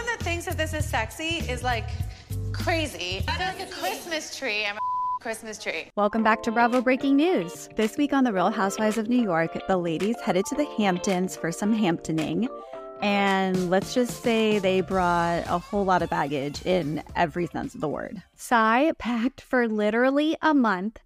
Anyone that thinks that this is sexy is like crazy. I feel like a Christmas tree. I'm a Christmas tree. Welcome back to Bravo Breaking News. This week on The Real Housewives of New York, the ladies headed to the Hamptons for some Hamptoning. And let's just say they brought a whole lot of baggage in every sense of the word. Sai packed for literally a month.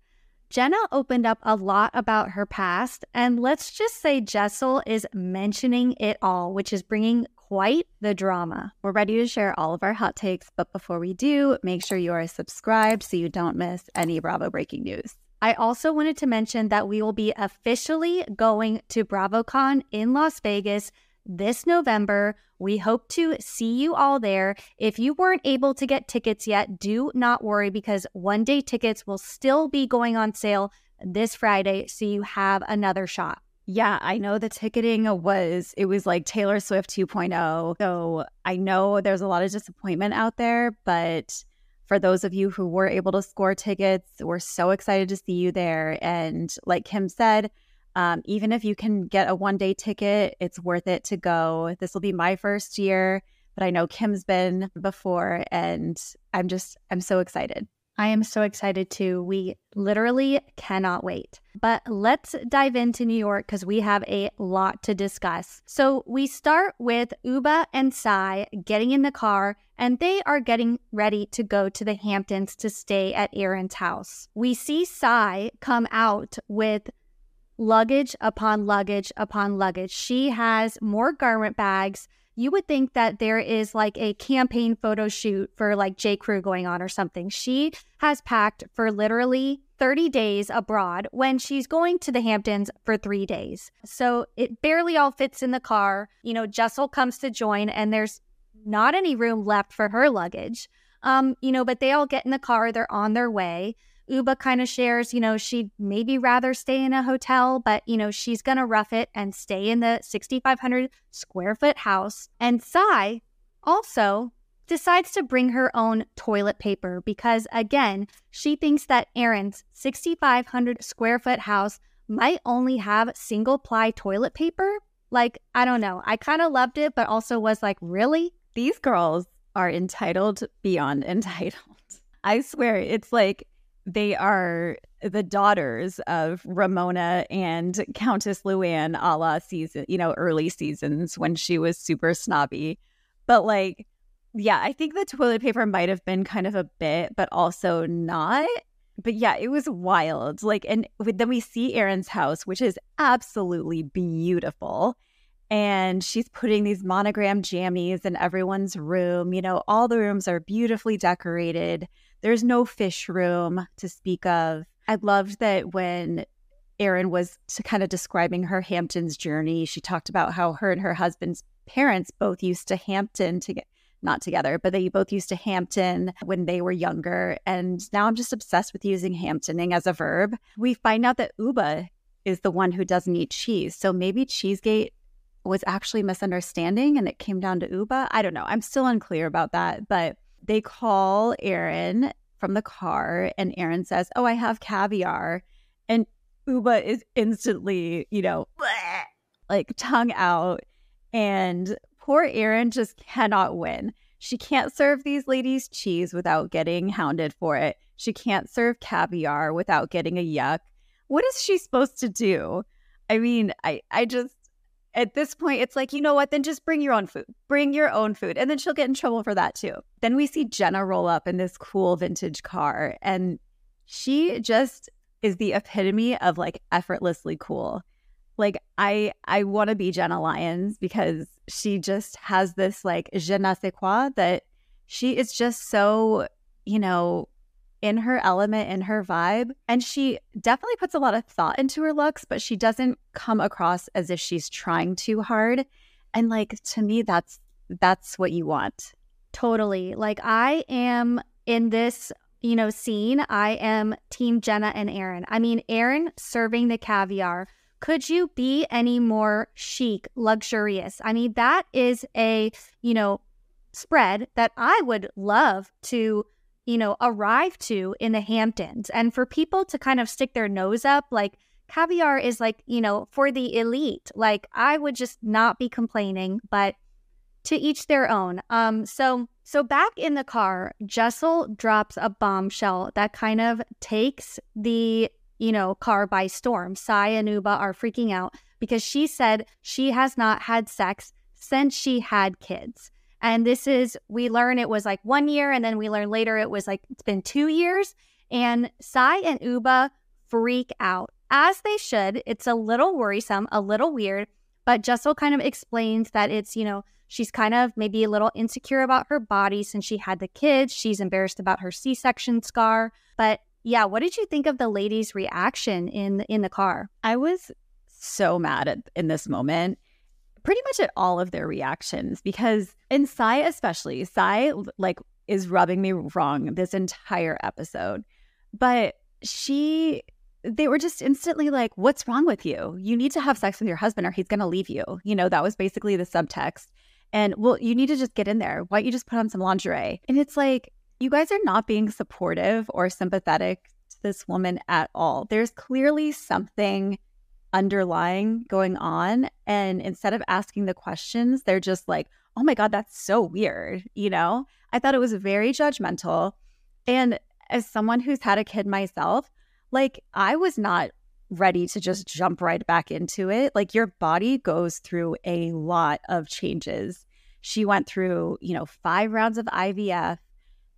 Jenna opened up a lot about her past, and let's just say Jessel is mentioning it all, which is bringing quite the drama. We're ready to share all of our hot takes, but before we do, make sure you are subscribed so you don't miss any Bravo breaking news. I also wanted to mention that we will be officially going to BravoCon in Las Vegas this November. We hope to see you all there. If you weren't able to get tickets yet, do not worry because one day tickets will still be going on sale this Friday, so you have another shot. Yeah, I know the ticketing was it was like Taylor Swift 2.0. So I know there's a lot of disappointment out there, but for those of you who were able to score tickets, we're so excited to see you there. And like Kim said, um, even if you can get a one day ticket, it's worth it to go. This will be my first year, but I know Kim's been before, and I'm just, I'm so excited. I am so excited too. We literally cannot wait. But let's dive into New York because we have a lot to discuss. So we start with Ubah and Sai getting in the car, and they are getting ready to go to the Hamptons to stay at Erin's house. We see Sai come out with luggage upon luggage upon luggage. She has more garment bags. You would think that there is like a campaign photo shoot for like J. Crew going on or something. She has packed for literally 30 days abroad when she's going to the Hamptons for three days. So it barely all fits in the car. You know, Jessel comes to join and there's not any room left for her luggage. Um, you know, but they all get in the car, they're on their way. Ubah kind of shares, you know, she'd maybe rather stay in a hotel, but, you know, she's going to rough it and stay in the 6,500 square foot house. And Sai also decides to bring her own toilet paper because, again, she thinks that Erin's 6,500 square foot house might only have single ply toilet paper. Like, I don't know. I kind of loved it, but also was like, really? These girls are entitled beyond entitled. I swear, it's like they are the daughters of Ramona and Countess Luann a la season, you know, early seasons when she was super snobby. But like, yeah, I think the toilet paper might have been kind of a bit, but also not. But yeah, it was wild. Like, and then we see Erin's house, which is absolutely beautiful. And she's putting these monogram jammies in everyone's room. You know, all the rooms are beautifully decorated. There's no fish room to speak of. I loved that when Erin was kind of describing her Hamptons journey, she talked about how her and her husband's parents both used to Hampton to get not together, but they both used to Hampton when they were younger. And now I'm just obsessed with using Hamptoning as a verb. We find out that Ubah is the one who doesn't eat cheese. So maybe Cheesegate was actually misunderstanding and it came down to Ubah. I don't know. I'm still unclear about that, but they call Erin from the car, and Erin says, Oh, I have caviar. And Ubah is instantly, you know, like tongue out. And poor Erin just cannot win. She can't serve these ladies cheese without getting hounded for it. She can't serve caviar without getting a yuck. What is she supposed to do? I mean, I, I just, at this point, it's like, you know what? Then just bring your own food. Bring your own food. And then she'll get in trouble for that too. Then we see Jenna roll up in this cool vintage car. And she just is the epitome of like effortlessly cool. Like I I want to be Jenna Lyons because she just has this like je ne sais quoi that she is just so, you know, in her element, in her vibe. And she definitely puts a lot of thought into her looks, but she doesn't come across as if she's trying too hard. And like to me, that's that's what you want. Totally. Like I am in this, you know, scene, I am team Jenna and Erin. I mean, Erin serving the caviar. Could you be any more chic, luxurious? I mean, that is a, you know, spread that I would love to you know, arrive to in the Hamptons. And for people to kind of stick their nose up, like caviar is like, you know, for the elite. Like I would just not be complaining, but to each their own. Um, so so back in the car, Jessel drops a bombshell that kind of takes the you know car by storm. Sai and Ubah are freaking out because she said she has not had sex since she had kids. And this is, we learn it was like one year, and then we learn later it was like it's been two years. And Sai and Ubah freak out, as they should. It's a little worrisome, a little weird, but Jessel kind of explains that it's, you know, she's kind of maybe a little insecure about her body since she had the kids. She's embarrassed about her C section scar. But yeah, what did you think of the lady's reaction in in the car? I was so mad at, in this moment pretty much at all of their reactions because in Sai especially, Sai like is rubbing me wrong this entire episode. But she they were just instantly like, What's wrong with you? You need to have sex with your husband or he's gonna leave you. You know, that was basically the subtext. And well, you need to just get in there. Why don't you just put on some lingerie? And it's like, you guys are not being supportive or sympathetic to this woman at all. There's clearly something underlying going on. And instead of asking the questions, they're just like, oh my God, that's so weird. You know, I thought it was very judgmental. And as someone who's had a kid myself, like I was not ready to just jump right back into it. Like your body goes through a lot of changes. She went through, you know, five rounds of IVF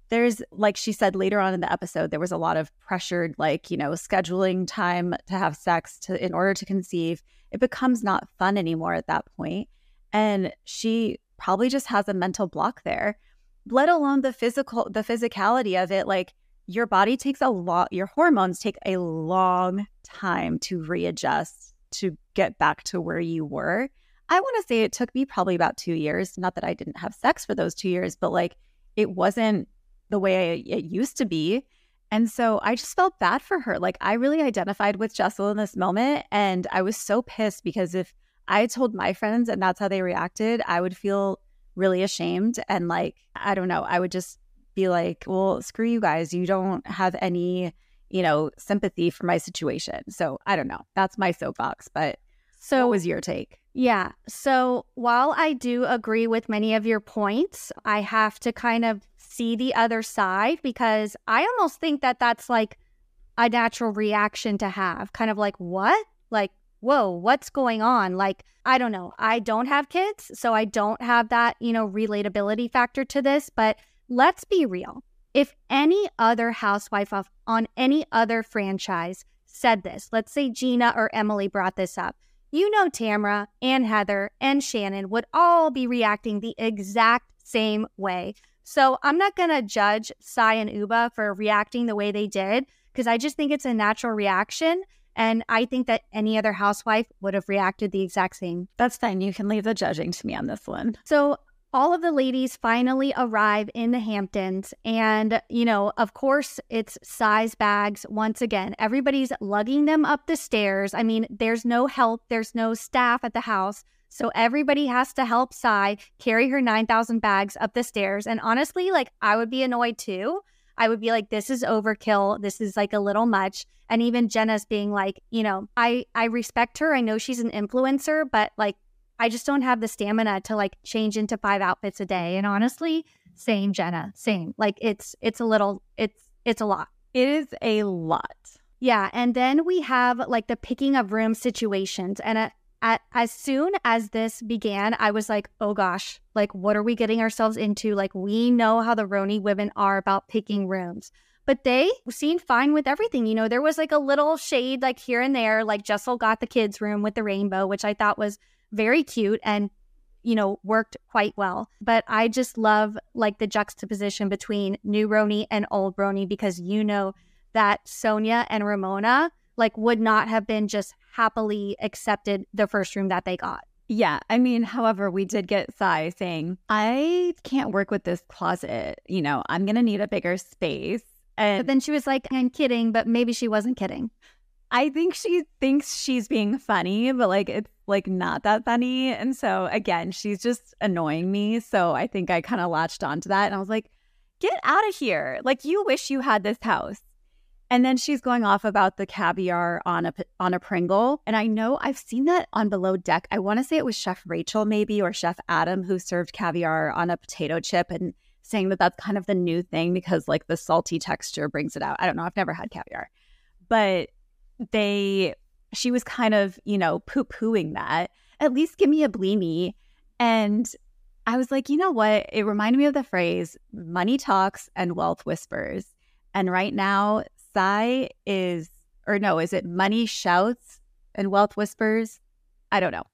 there's like she said later on in the episode there was a lot of pressured like you know scheduling time to have sex to in order to conceive. It becomes not fun anymore at that point. And she probably just has a mental block there let alone the physical the physicality of it. Like your body takes a lot your hormones take a long time to readjust to get back to where you were. I want to say it took me probably about 2 years not that i didn't have sex for those 2 years but like it wasn't the way it used to be. And so I just felt bad for her. Like I really identified with Jessel in this moment. And I was so pissed because if I told my friends and that's how they reacted, I would feel really ashamed. And like, I don't know, I would just be like, well, screw you guys. You don't have any, you know, sympathy for my situation. So I don't know. That's my soapbox. But so what was your take? Yeah. So while I do agree with many of your points, I have to kind of see the other side because I almost think that that's like a natural reaction to have. Kind of like, what? Like, whoa, what's going on? Like, I don't know. I don't have kids, so I don't have that, you know, relatability factor to this. But let's be real. If any other housewife on any other franchise said this, let's say Gina or Emily brought this up, you know, Tamra and Heather and Shannon would all be reacting the exact same way. So I'm not going to judge Sai and Ubah for reacting the way they did because I just think it's a natural reaction. And I think that any other housewife would have reacted the exact same. That's fine. You can leave the judging to me on this one. So all of the ladies finally arrive in the Hamptons. And, you know, of course, it's Sai's bags once again. Everybody's lugging them up the stairs. I mean, there's no help, there's no staff at the house. So everybody has to help Sai carry her 9,000 bags up the stairs. And honestly, like I would be annoyed too. I would be like, this is overkill. This is like a little much. And even Jenna's being like, you know, I I respect her. I know she's an influencer, but like I just don't have the stamina to like change into five outfits a day. And honestly, same Jenna, same. Like it's it's a little it's it's a lot. It is a lot. Yeah, and then we have like the picking of room situations and at at, as soon as this began, I was like, oh gosh, like, what are we getting ourselves into? Like, we know how the RHONY women are about picking rooms. But they seemed fine with everything. You know, there was like a little shade, like here and there. Like Jessel got the kids' room with the rainbow, which I thought was very cute and, you know, worked quite well. But I just love like the juxtaposition between new RHONY and old RHONY because you know that Sonja and Ramona like would not have been just happily accepted the first room that they got. Yeah. I mean, however, we did get Sai saying, I can't work with this closet. You know, I'm going to need a bigger space. And but then she was like, I'm kidding, but maybe she wasn't kidding. I think she thinks she's being funny, but like it's like not that funny. And so again, she's just annoying me. So I think I kind of latched onto that and I was like, get out of here. Like you wish you had this house. And then she's going off about the caviar on a on a Pringle, and I know I've seen that on Below Deck. I want to say it was Chef Rachel, maybe, or Chef Adam, who served caviar on a potato chip, and saying that that's kind of the new thing because like the salty texture brings it out. I don't know. I've never had caviar, but they she was kind of you know poo pooing that. At least give me a blini, and I was like, you know what? It reminded me of the phrase "money talks and wealth whispers." And right now, Sai is, or no, is it money shouts and wealth whispers? I don't know.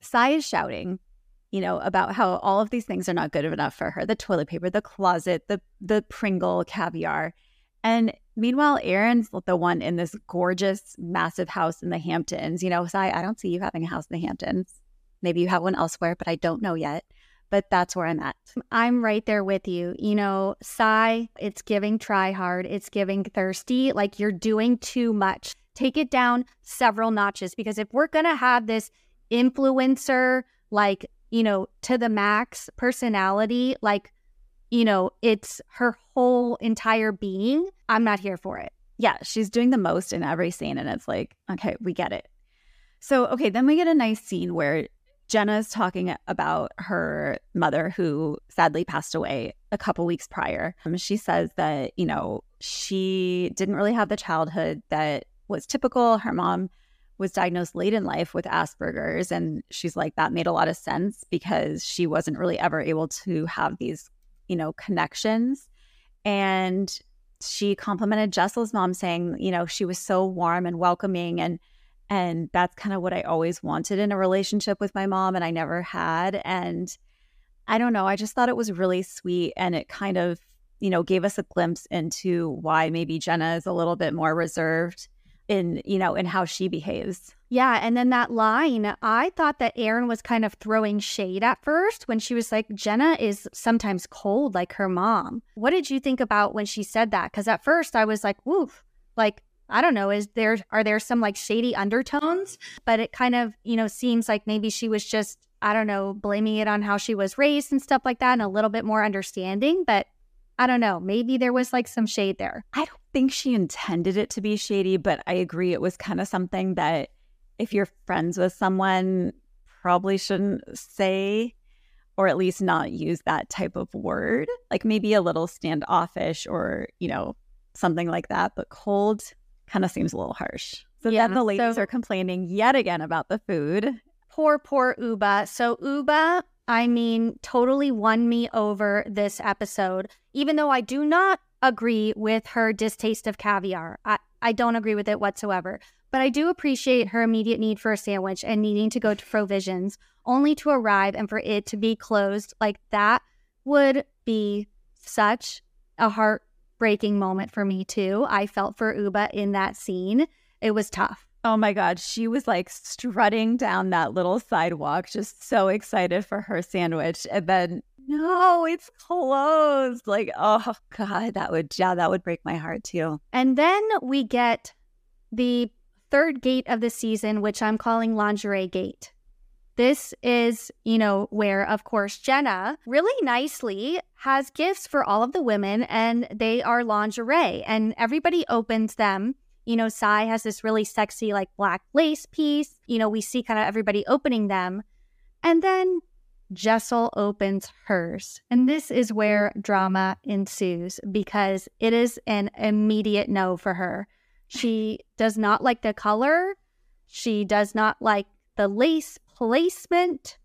Sai is shouting, you know, about how all of these things are not good enough for her the toilet paper, the closet, the, the Pringle caviar. And meanwhile, Erin's the one in this gorgeous, massive house in the Hamptons. You know, Sai, I don't see you having a house in the Hamptons. Maybe you have one elsewhere, but I don't know yet but that's where I'm at. I'm right there with you. You know, Sai, it's giving try hard, it's giving thirsty, like you're doing too much. Take it down several notches because if we're going to have this influencer, like, you know, to the max personality, like, you know, it's her whole entire being, I'm not here for it. Yeah, she's doing the most in every scene. And it's like, okay, we get it. So, okay, then we get a nice scene where Jenna's talking about her mother who sadly passed away a couple weeks prior. Um, she says that, you know, she didn't really have the childhood that was typical. Her mom was diagnosed late in life with Asperger's. And she's like, that made a lot of sense because she wasn't really ever able to have these, you know, connections. And she complimented Jessel's mom, saying, you know, she was so warm and welcoming and and that's kind of what I always wanted in a relationship with my mom, and I never had. And I don't know, I just thought it was really sweet. And it kind of, you know, gave us a glimpse into why maybe Jenna is a little bit more reserved in, you know, in how she behaves. Yeah. And then that line, I thought that Erin was kind of throwing shade at first when she was like, Jenna is sometimes cold like her mom. What did you think about when she said that? Because at first I was like, woof, like I don't know, is there are there some like shady undertones? But it kind of, you know, seems like maybe she was just, I don't know, blaming it on how she was raised and stuff like that and a little bit more understanding, but I don't know, maybe there was like some shade there. I don't think she intended it to be shady, but I agree it was kind of something that if you're friends with someone probably shouldn't say or at least not use that type of word. Like maybe a little standoffish or, you know, something like that, but cold kind of seems a little harsh. So yeah, then the ladies so, are complaining yet again about the food. Poor, poor Ubah. So Ubah, I mean, totally won me over this episode, even though I do not agree with her distaste of caviar. I, I don't agree with it whatsoever. But I do appreciate her immediate need for a sandwich and needing to go to Provisions only to arrive and for it to be closed. Like that would be such a heart breaking moment for me too. I felt for Ubah in that scene. It was tough. Oh my God. She was like strutting down that little sidewalk, just so excited for her sandwich. And then, no, it's closed. Like, oh God, that would, yeah, that would break my heart too. And then we get the third gate of the season, which I'm calling Lingerie Gate. This is, you know, where, of course, Jenna really nicely has gifts for all of the women and they are lingerie and everybody opens them. You know, Sai has this really sexy, like black lace piece. You know, we see kind of everybody opening them. And then Jessel opens hers. And this is where drama ensues because it is an immediate no for her. She does not like the color. She does not like the lace placement.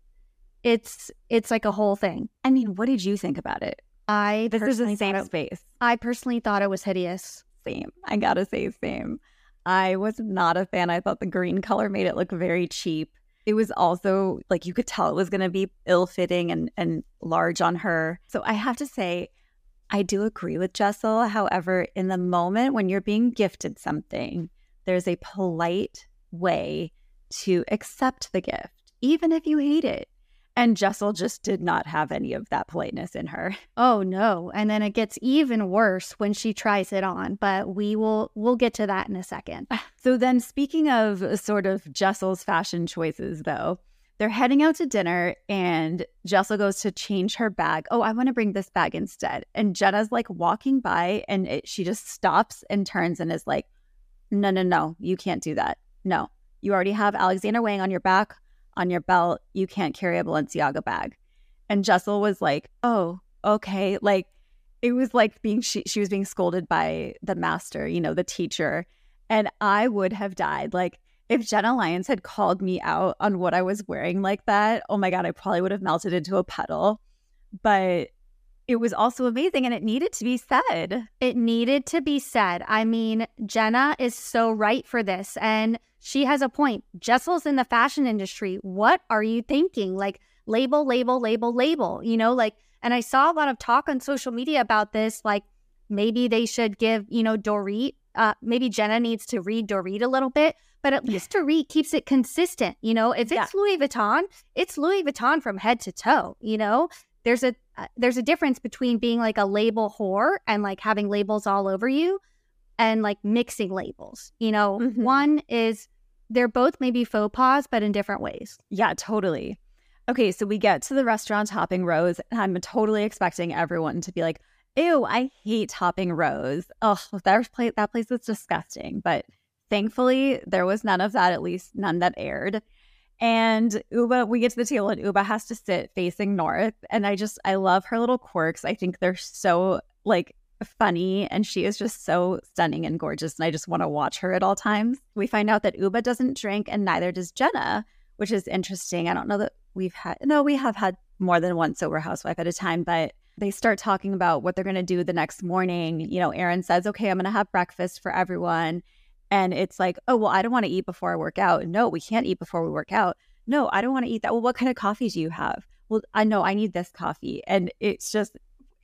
It's it's like a whole thing. I mean, what did you think about it? I this is the same space. I personally thought it was hideous. Same. I gotta say, same. I was not a fan. I thought the green color made it look very cheap. It was also like you could tell it was going to be ill fitting and, and large on her. So I have to say, I do agree with Jessel. However, in the moment when you're being gifted something, there's a polite way to accept the gift even if you hate it. And Jessel just did not have any of that politeness in her. Oh no. And then it gets even worse when she tries it on, but we will we'll get to that in a second. So then speaking of sort of Jessel's fashion choices though, they're heading out to dinner and Jessel goes to change her bag. Oh, I want to bring this bag instead. And Jenna's like walking by and it, she just stops and turns and is like, no, no, no, you can't do that. No, you already have Alexander Wang on your back, on your belt. You can't carry a Balenciaga bag. And Jessel was like, oh, okay. Like it was like being, she, she was being scolded by the master, you know, the teacher. And I would have died. Like, if Jenna Lyons had called me out on what I was wearing like that, oh my God, I probably would have melted into a puddle. But it was also amazing and it needed to be said. It needed to be said. I mean, Jenna is so right for this. And she has a point. Jessel's in the fashion industry. What are you thinking? Like, label, label, label, label, you know, like, and I saw a lot of talk on social media about this. Like, maybe they should give, you know, Dorit, uh, maybe Jenna needs to read Dorit a little bit but at least Dorit keeps it consistent. You know, if it's yeah. Louis Vuitton, it's Louis Vuitton from head to toe. You know, there's a uh, there's a difference between being like a label whore and like having labels all over you, and like mixing labels. You know, mm-hmm. one is they're both maybe faux pas, but in different ways. Yeah, totally. Okay, so we get to the restaurant hopping Rose, and I'm totally expecting everyone to be like, "Ew, I hate hopping Rose. Oh, that place that place was disgusting." But Thankfully, there was none of that, at least none that aired. And Ubah, we get to the table and Ubah has to sit facing north. And I just, I love her little quirks. I think they're so like funny and she is just so stunning and gorgeous. And I just want to watch her at all times. We find out that Ubah doesn't drink and neither does Jenna, which is interesting. I don't know that we've had, no, we have had more than one sober housewife at a time, but they start talking about what they're going to do the next morning. You know, Erin says, okay, I'm going to have breakfast for everyone. And it's like, oh, well, I don't want to eat before I work out. No, we can't eat before we work out. No, I don't want to eat that. Well, what kind of coffee do you have? Well, I know I need this coffee. And it's just,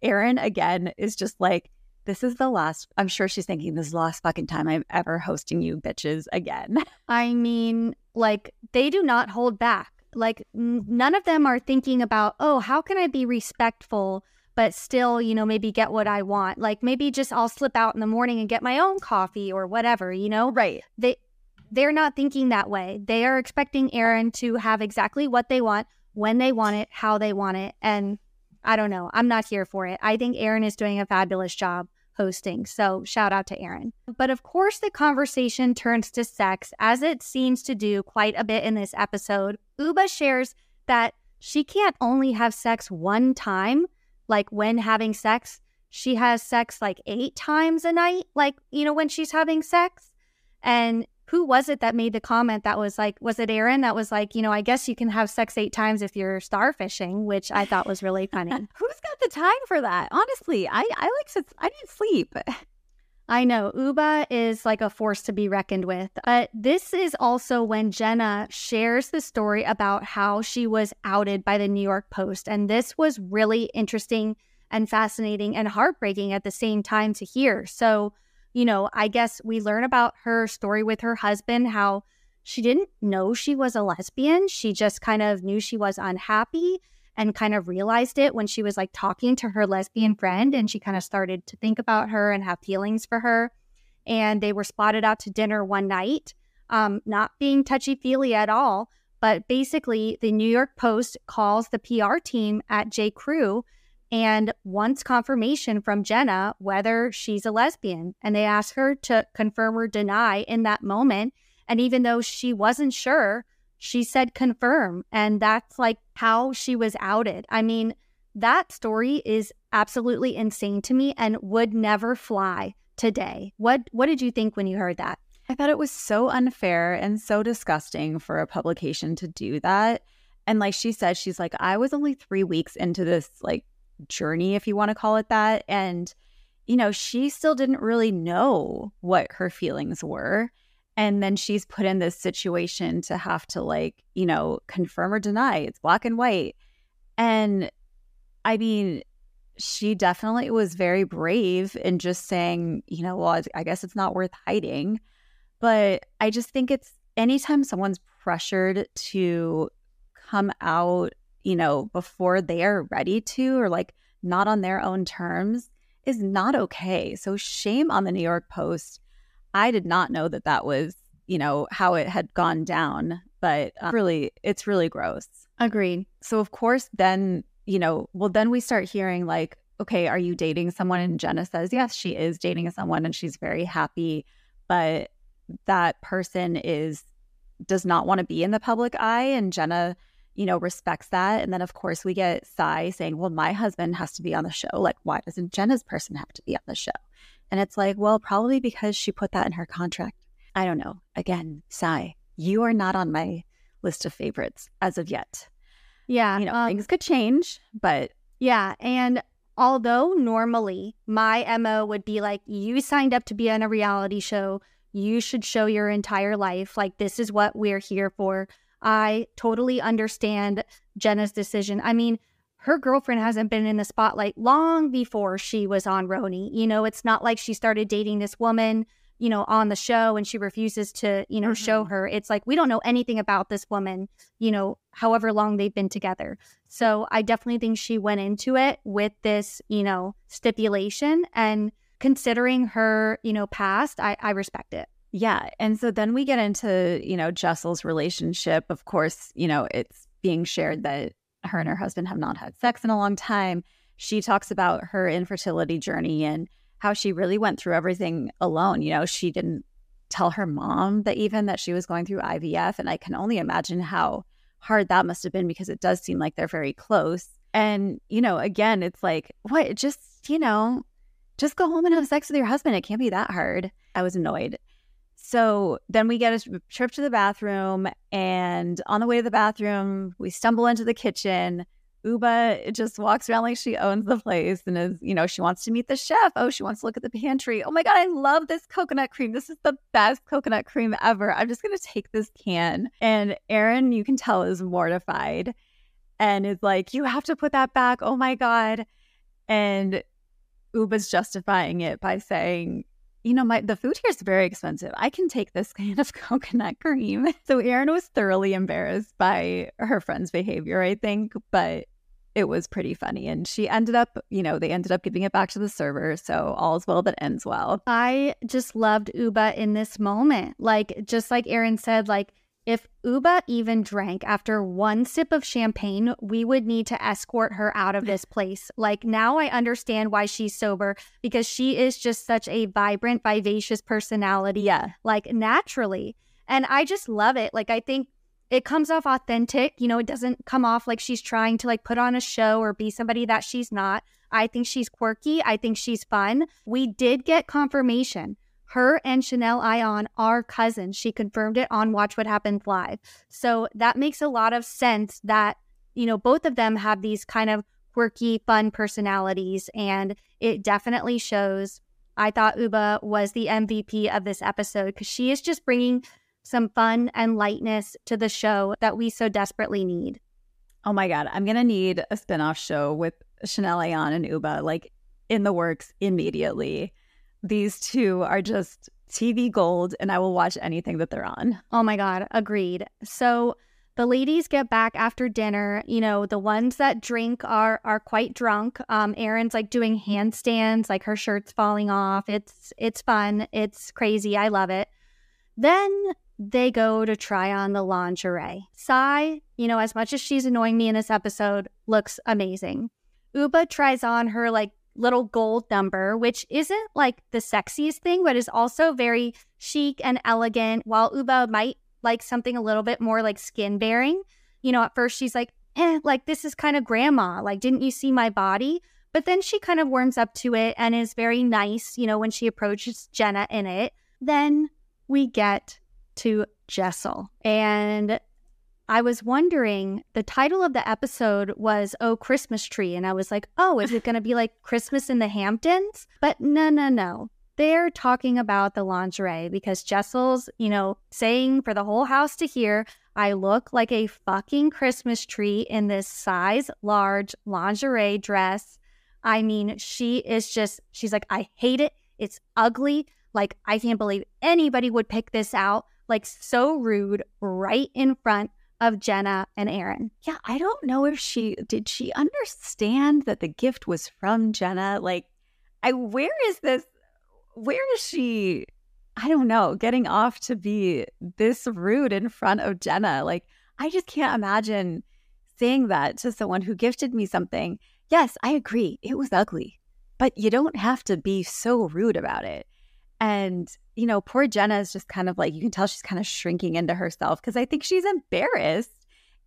Erin again is just like, this is the last, I'm sure she's thinking this is the last fucking time I'm ever hosting you bitches again. I mean, like, they do not hold back. Like, n- none of them are thinking about, oh, how can I be respectful but still, you know, maybe get what I want. Like maybe just I'll slip out in the morning and get my own coffee or whatever, you know? Right. They they're not thinking that way. They are expecting Erin to have exactly what they want, when they want it, how they want it. And I don't know. I'm not here for it. I think Erin is doing a fabulous job hosting. So shout out to Erin. But of course, the conversation turns to sex, as it seems to do quite a bit in this episode. Ubah shares that she can't only have sex one time like when having sex, she has sex like eight times a night, like, you know, when she's having sex. And who was it that made the comment that was like, was it Erin that was like, you know, I guess you can have sex eight times if you're starfishing, which I thought was really funny. Who's got the time for that? Honestly, I, I like to, I need sleep. I know Ubah is like a force to be reckoned with. But this is also when Jenna shares the story about how she was outed by the New York Post. And this was really interesting and fascinating and heartbreaking at the same time to hear. So, you know, I guess we learn about her story with her husband, how she didn't know she was a lesbian. She just kind of knew she was unhappy and kind of realized it when she was like talking to her lesbian friend and she kind of started to think about her and have feelings for her. And they were spotted out to dinner one night, um, not being touchy feely at all. But basically, the New York Post calls the PR team at J. Crew and wants confirmation from Jenna whether she's a lesbian. And they ask her to confirm or deny in that moment. And even though she wasn't sure, she said confirm. And that's like how she was outed. I mean, that story is absolutely insane to me and would never fly today. What what did you think when you heard that? I thought it was so unfair and so disgusting for a publication to do that. And like she said, she's like, I was only three weeks into this like journey, if you want to call it that. And, you know, she still didn't really know what her feelings were. And then she's put in this situation to have to, like, you know, confirm or deny. It's black and white. And I mean, she definitely was very brave in just saying, you know, well, I guess it's not worth hiding. But I just think it's anytime someone's pressured to come out, you know, before they are ready to or like not on their own terms is not okay. So shame on the New York Post I did not know that that was you know, how it had gone down. But uh, really, it's really gross. Agreed. So, of course, then, you know, well, then we start hearing like, okay, are you dating someone? And Jenna says, yes, she is dating someone and she's very happy. But that person is, does not want to be in the public eye. And Jenna, you know, respects that. And then, of course, we get Sai saying, well, my husband has to be on the show. Like, why doesn't Jenna's person have to be on the show? And it's like, well, probably because she put that in her contract. I don't know. Again, Sai, you are not on my list of favorites as of yet. Yeah. You know, um, things could change, but. Yeah. And although normally my MO would be like, you signed up to be on a reality show, you should show your entire life. Like, this is what we're here for. I totally understand Jenna's decision. I mean, her girlfriend hasn't been in the spotlight long before she was on RHONY. You know, it's not like she started dating this woman, you know, on the show and she refuses to, you know, mm-hmm. show her. It's like we don't know anything about this woman, you know, however long they've been together. So I definitely think she went into it with this, you know, stipulation and considering her, you know, past, I, I respect it. Yeah. And so then we get into, you know, Jessel's relationship. Of course, you know, it's being shared that her and her husband have not had sex in a long time. She talks about her infertility journey and how she really went through everything alone. You know, she didn't tell her mom that even that she was going through IVF. And I can only imagine how hard that must have been because it does seem like they're very close. And, you know, again, it's like, what? Just, you know, just go home and have sex with your husband. It can't be that hard. I was annoyed. So then we get a trip to the bathroom, and on the way to the bathroom, we stumble into the kitchen. Ubah just walks around like she owns the place and is, you know, she wants to meet the chef. Oh, she wants to look at the pantry. Oh my God, I love this coconut cream. This is the best coconut cream ever. I'm just going to take this can. And Erin, you can tell, is mortified and is like, you have to put that back. Oh my God. And Ubah's justifying it by saying, you know, my the food here is very expensive. I can take this can of coconut cream. So Erin was thoroughly embarrassed by her friend's behavior, I think, but it was pretty funny. And she ended up, you know, they ended up giving it back to the server. So all's well that ends well. I just loved Ubah in this moment. Like, just like Erin said, like, if Ubah even drank after one sip of champagne, we would need to escort her out of this place. Like now I understand why she's sober because she is just such a vibrant, vivacious personality. Yeah. Like naturally. And I just love it. Like I think it comes off authentic. You know, it doesn't come off like she's trying to like put on a show or be somebody that she's not. I think she's quirky. I think she's fun. We did get confirmation her and Chanel Ayan are cousins. She confirmed it on Watch What Happens Live. So that makes a lot of sense that, you know, both of them have these kind of quirky, fun personalities. And it definitely shows. I thought Ubah was the MVP of this episode because she is just bringing some fun and lightness to the show that we so desperately need. Oh my God. I'm going to need a spinoff show with Chanel Ayan and Ubah. like in the works immediately. These two are just TV gold, and I will watch anything that they're on. Oh my God, agreed. So the ladies get back after dinner. You know, the ones that drink are are quite drunk. Um, Erin's like doing handstands, like her shirt's falling off. It's it's fun. It's crazy. I love it. Then they go to try on the lingerie. Sai, you know, as much as she's annoying me in this episode, looks amazing. Ubah tries on her like little gold number, which isn't like the sexiest thing, but is also very chic and elegant. While Ubah might like something a little bit more like skin bearing, you know, at first she's like, eh, like this is kind of grandma. Like, didn't you see my body? But then she kind of warms up to it and is very nice, you know, when she approaches Jenna in it. Then we get to Jessel. And I was wondering, the title of the episode was Oh Christmas Tree. And I was like, oh, is it going to be like Christmas in the Hamptons? But no, no, no. They're talking about the lingerie because Jessel's, you know, saying for the whole house to hear, I look like a fucking Christmas tree in this size large lingerie dress. I mean, she is just, she's like, I hate it. It's ugly. Like, I can't believe anybody would pick this out. Like, so rude right in front of Jenna and Erin. Yeah, I don't know if she did she understand that the gift was from Jenna? Like I where is this where is she I don't know, getting off to be this rude in front of Jenna. Like, I just can't imagine saying that to someone who gifted me something. Yes, I agree. It was ugly, but you don't have to be so rude about it. And, you know, poor Jenna is just kind of like, you can tell she's kind of shrinking into herself because I think she's embarrassed.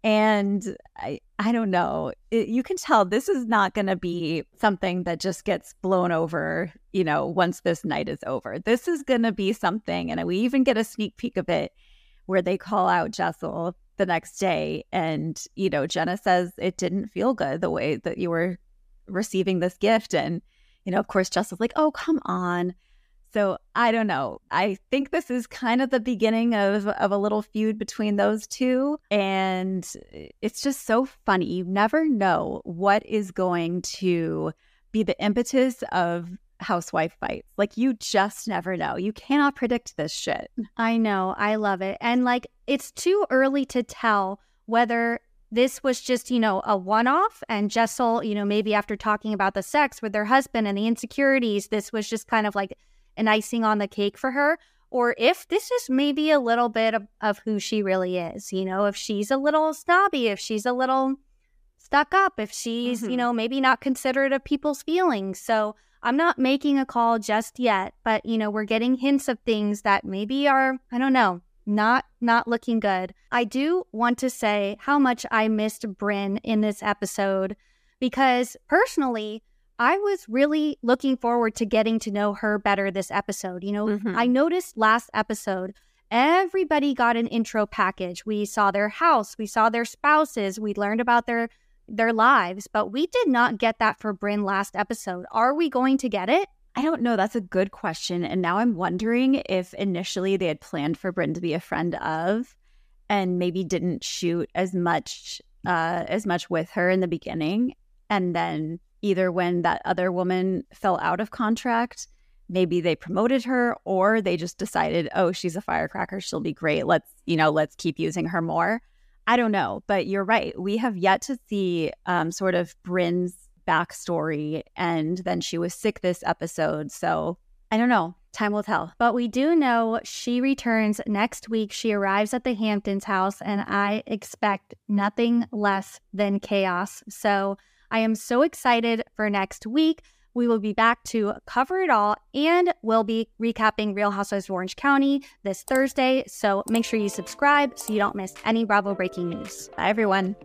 And I, I don't know. It, you can tell this is not going to be something that just gets blown over, you know, once this night is over. This is going to be something. And we even get a sneak peek of it where they call out Jessel the next day. And, you know, Jenna says it didn't feel good the way that you were receiving this gift. And, you know, of course, Jessel's like, oh, come on. So I don't know. I think this is kind of the beginning of, of a little feud between those two. And it's just so funny. You never know what is going to be the impetus of housewife fights. Like you just never know. You cannot predict this shit. I know. I love it. And like it's too early to tell whether this was just, you know, a one off and Jessel, you know, maybe after talking about the sex with their husband and the insecurities, this was just kind of like an icing on the cake for her, or if this is maybe a little bit of, of who she really is. You know, if she's a little snobby, if she's a little stuck up, if she's, mm-hmm. you know, maybe not considerate of people's feelings. So I'm not making a call just yet, but, you know, we're getting hints of things that maybe are, I don't know, not not looking good. I do want to say how much I missed Brynn in this episode because personally, I was really looking forward to getting to know her better this episode. You know, mm-hmm. I noticed last episode, everybody got an intro package. We saw their house, we saw their spouses, we learned about their their lives, but we did not get that for Brynn last episode. Are we going to get it? I don't know. That's a good question. And now I'm wondering if initially they had planned for Brynn to be a friend of and maybe didn't shoot as much uh as much with her in the beginning and then either when that other woman fell out of contract, maybe they promoted her or they just decided, oh, she's a firecracker. She'll be great. Let's, you know, let's keep using her more. I don't know. But you're right. We have yet to see um, sort of Brynn's backstory. And then she was sick this episode. So I don't know. Time will tell. But we do know she returns next week. She arrives at the Hamptons house, and I expect nothing less than chaos. So I am so excited for next week. We will be back to cover it all and we'll be recapping Real Housewives of Orange County this Thursday. So make sure you subscribe so you don't miss any Bravo breaking news. Bye, everyone.